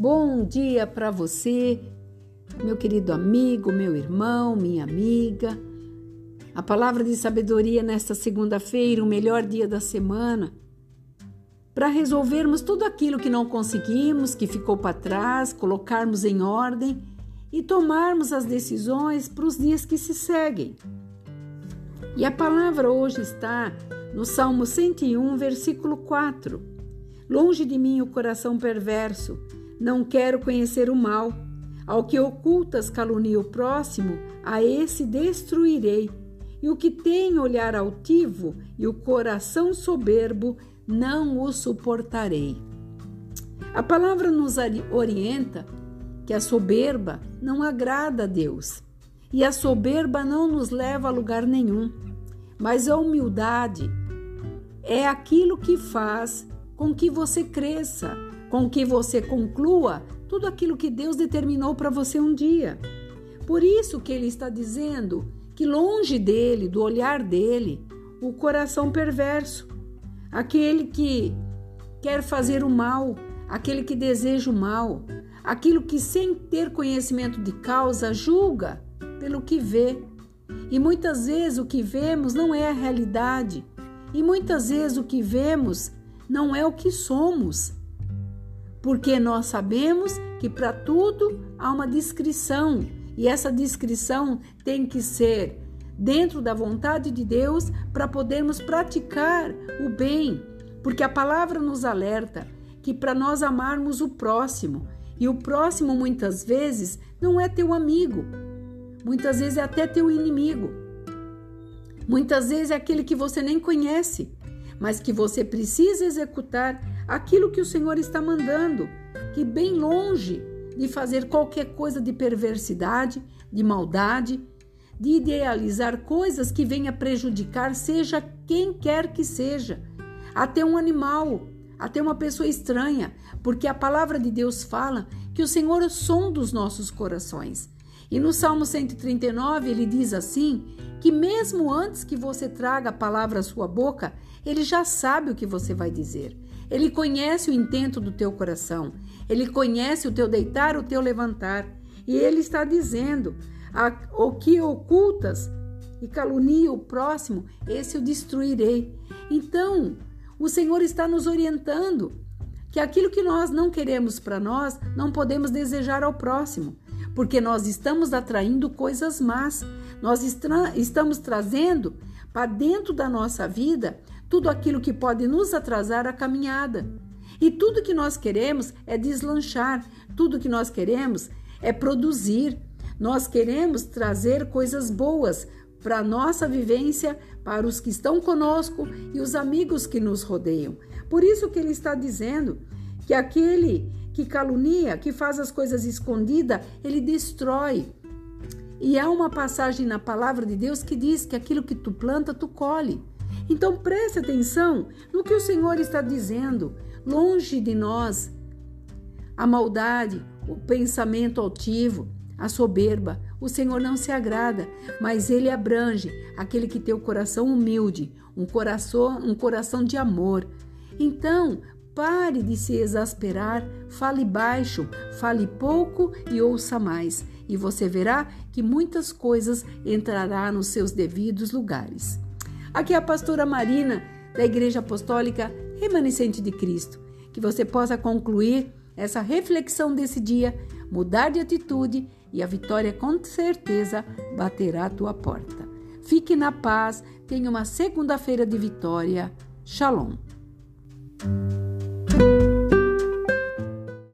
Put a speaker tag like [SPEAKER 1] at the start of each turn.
[SPEAKER 1] bom dia para você, meu querido amigo, meu irmão, minha amiga. A palavra de sabedoria nesta segunda-feira, o melhor dia da semana, para resolvermos tudo aquilo que não conseguimos, que ficou para trás, colocarmos em ordem e tomarmos as decisões para os dias que se seguem. E a palavra hoje está no Salmo 101, versículo 4. Longe de mim o coração perverso, não quero conhecer o mal. Ao que ocultas calunia o próximo, a esse destruirei. E o que tem olhar altivo e o coração soberbo, não o suportarei. A palavra nos orienta que a soberba não agrada a Deus e a soberba não nos leva a lugar nenhum, mas a humildade é aquilo que faz com que você cresça, com que você conclua tudo aquilo que Deus determinou para você um dia. Por isso que ele está dizendo que longe dele, do olhar dele, o coração perverso, aquele que quer fazer o mal, aquele que deseja o mal, aquilo que sem ter conhecimento de causa julga pelo que vê. E muitas vezes o que vemos não é a realidade, e muitas vezes o que vemos não é o que somos. Porque nós sabemos que para tudo há uma descrição, e essa descrição tem que ser dentro da vontade de Deus para podermos praticar o bem, porque a palavra nos alerta que para nós amarmos o próximo, e o próximo muitas vezes não é teu amigo, muitas vezes é até teu inimigo. Muitas vezes é aquele que você nem conhece, mas que você precisa executar aquilo que o Senhor está mandando, que bem longe de fazer qualquer coisa de perversidade, de maldade, de idealizar coisas que venha prejudicar, seja quem quer que seja, até um animal, até uma pessoa estranha, porque a palavra de Deus fala que o Senhor sonda os nossos corações. E no Salmo 139 ele diz assim: que mesmo antes que você traga a palavra à sua boca, ele já sabe o que você vai dizer. Ele conhece o intento do teu coração. Ele conhece o teu deitar, o teu levantar. E ele está dizendo: o que ocultas e calunia o próximo, esse eu destruirei. Então, o Senhor está nos orientando que aquilo que nós não queremos para nós, não podemos desejar ao próximo porque nós estamos atraindo coisas más, nós estamos trazendo para dentro da nossa vida tudo aquilo que pode nos atrasar a caminhada. E tudo que nós queremos é deslanchar, tudo que nós queremos é produzir. Nós queremos trazer coisas boas para a nossa vivência, para os que estão conosco e os amigos que nos rodeiam. Por isso que ele está dizendo que aquele que calunia, que faz as coisas escondidas, ele destrói. E há uma passagem na palavra de Deus que diz que aquilo que tu planta, tu colhe. Então preste atenção no que o Senhor está dizendo. Longe de nós a maldade, o pensamento altivo, a soberba. O Senhor não se agrada, mas ele abrange aquele que tem o coração humilde, um coração, um coração de amor. Então, Pare de se exasperar, fale baixo, fale pouco e ouça mais, e você verá que muitas coisas entrará nos seus devidos lugares. Aqui é a pastora Marina da Igreja Apostólica Remanescente de Cristo. Que você possa concluir essa reflexão desse dia, mudar de atitude e a vitória com certeza baterá à tua porta. Fique na paz, tenha uma segunda-feira de vitória. Shalom.